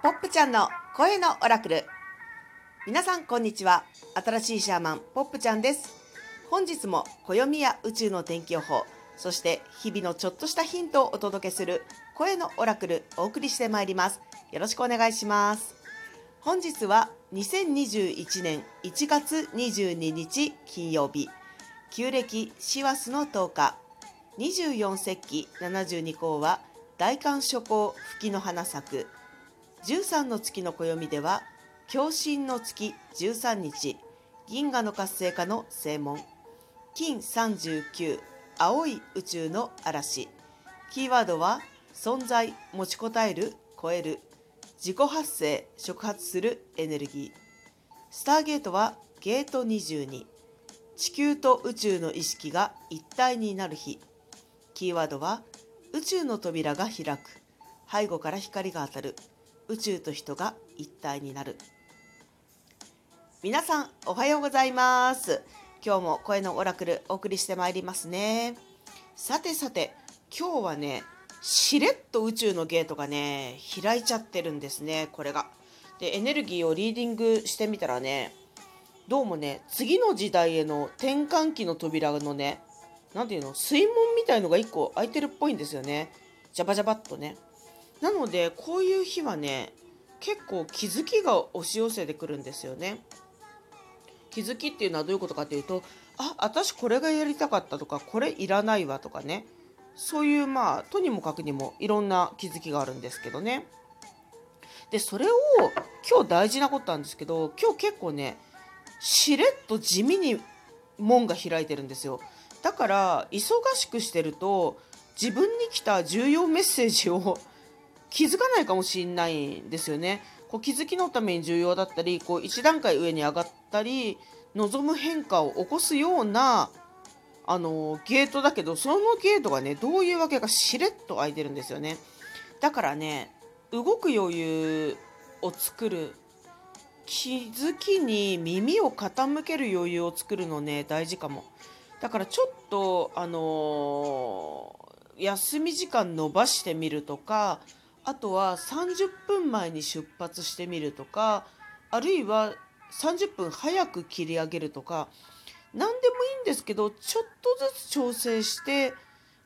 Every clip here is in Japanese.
ポップちゃんの声のオラクル。皆さんこんにちは。新しいシャーマンポップちゃんです。本日も暦や宇宙の天気予報そして日々のちょっとしたヒントをお届けする声のオラクルお送りしてまいります。よろしくお願いします。本日は2021年1月22日金曜日旧暦師走の10日。24節気72項は大寒初夏吹きの花咲く。13の月の暦では共振の月13日銀河の活性化の正門金39青い宇宙の嵐。キーワードは存在持ちこたえる超える自己発生触発するエネルギー。スターゲートはゲート22地球と宇宙の意識が一体になる日。キーワードは宇宙の扉が開く。背後から光が当たる。宇宙と人が一体になる。皆さんおはようございます。今日も声のオラクルお送りしてまいりますね。さてさて今日はねしれっと宇宙のゲートがね開いちゃってるんですねこれが。でエネルギーをリーディングしてみたらねどうもね次の時代への転換期の扉のね何ていうの水門みたいのが1個開いてるっぽいんですよね。ジャバジャバっとね。なのでこういう日はね結構気づきが押し寄せてくるんですよね。気づきっていうのはどういうことかというとあ私これがやりたかったとかこれいらないわとかねそういうまあとにもかくにもいろんな気づきがあるんですけどね。でそれを今日大事なことなんですけど今日結構ねしれっと地味に門が開いてるんですよ。だから忙しくしてると自分に来た重要メッセージを気づかないかもしれないんですよね。こう気づきのために重要だったりこう一段階上に上がったり望む変化を起こすようなあのゲートだけどそのゲートがねどういうわけかしれっと開いてるんですよね。だからね動く余裕を作る気づきに耳を傾ける余裕を作るのね大事かも。だからちょっとあのー、休み時間延ばしてみるとかあとは30分前に出発してみるとかあるいは30分早く切り上げるとか何でもいいんですけどちょっとずつ調整して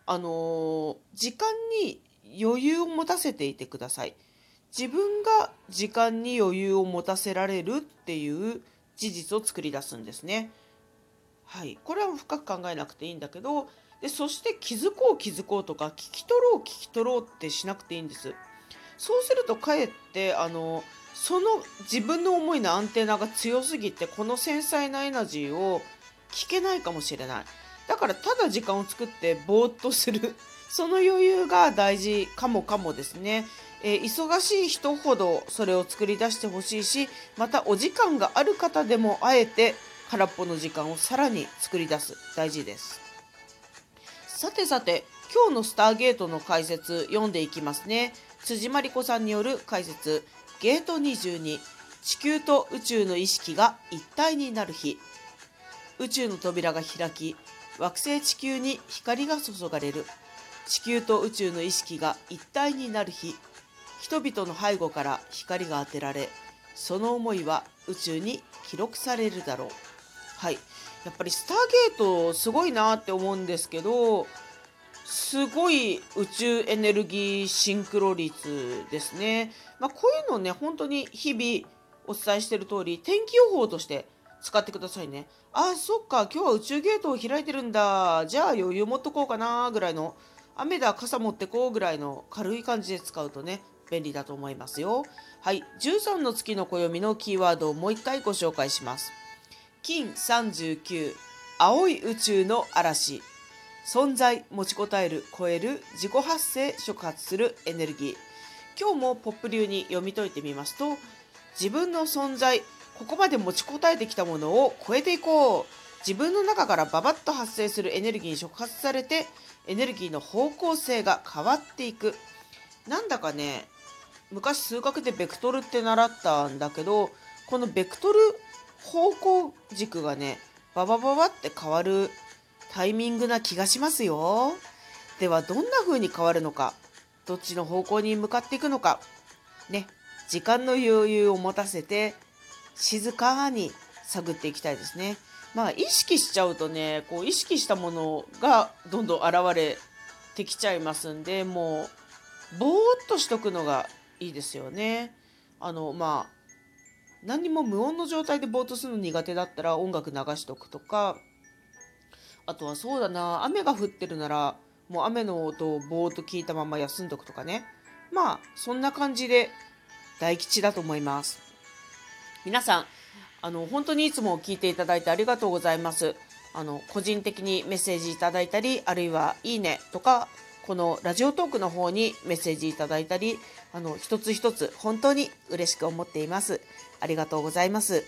あのー、時間に余裕を持たせていてください。自分が時間に余裕を持たせられるっていう事実を作り出すんですね。はい、これは深く考えなくていいんだけどでそして気づこう気づこうとか聞き取ろう聞き取ろうってしなくていいんです。そうするとかえってあのその自分の思いのアンテナが強すぎてこの繊細なエナジーを聞けないかもしれない。だからただ時間を作ってぼーっとする。その余裕が大事かもかもですね、えー、忙しい人ほどそれを作り出してほしいしまたお時間がある方でもあえて空っぽの時間をさらに作り出す。大事です。さてさて今日のスターゲートの解説読んでいきますね。辻真理子さんによる解説ゲート22地球と宇宙の意識が一体になる日。宇宙の扉が開き惑星地球に光が注がれる。地球と宇宙の意識が一体になる日。人々の背後から光が当てられその思いは宇宙に記録されるだろう。はい。やっぱりスターゲートすごいなって思うんですけどすごい宇宙エネルギーシンクロ率ですね。まあ、こういうのね、本当に日々お伝えしている通り、天気予報として使ってくださいね。あ、そっか、今日は宇宙ゲートを開いてるんだ。じゃあ余裕持っとこうかな、ぐらいの、雨だ、傘持ってこうぐらいの軽い感じで使うとね、便利だと思いますよ。はい、13の月の暦のキーワードをもう一回ご紹介します。金39、青い宇宙の嵐。存在持ちこたえる超える自己発生触発するエネルギー。今日もポップ流に読み解いてみますと自分の存在ここまで持ちこたえてきたものを超えていこう。自分の中からババッと発生するエネルギーに触発されてエネルギーの方向性が変わっていく。なんだかね昔数学でベクトルって習ったんだけどこのベクトル方向軸がねババババって変わるタイミングな気がしますよ。ではどんな風に変わるのか、どっちの方向に向かっていくのか、ね、時間の余裕を持たせて静かに探っていきたいですね。まあ意識しちゃうとねこう意識したものがどんどん現れてきちゃいますんでもうぼーっとしとくのがいいですよね。あのまあ何も無音の状態でぼーっとするの苦手だったら音楽流しとくとかあとはそうだな雨が降ってるならもう雨の音をぼーっと聞いたまま休んどくとかね。まあそんな感じで大吉だと思います。皆さんあの本当にいつも聞いていただいてありがとうございます。あの個人的にメッセージいただいたりあるいはいいねとかこのラジオトークの方にメッセージいただいたりあの一つ一つ本当に嬉しく思っています。ありがとうございます。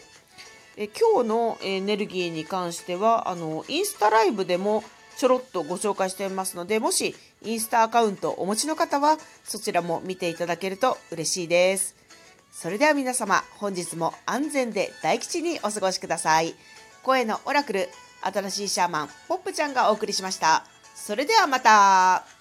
え今日のエネルギーに関してはあのインスタライブでもちょろっとご紹介していますのでもしインスタアカウントお持ちの方はそちらも見ていただけると嬉しいです。それでは皆様本日も安全で大吉にお過ごしください。声のオラクル新しいシャーマンポップちゃんがお送りしました。それではまた。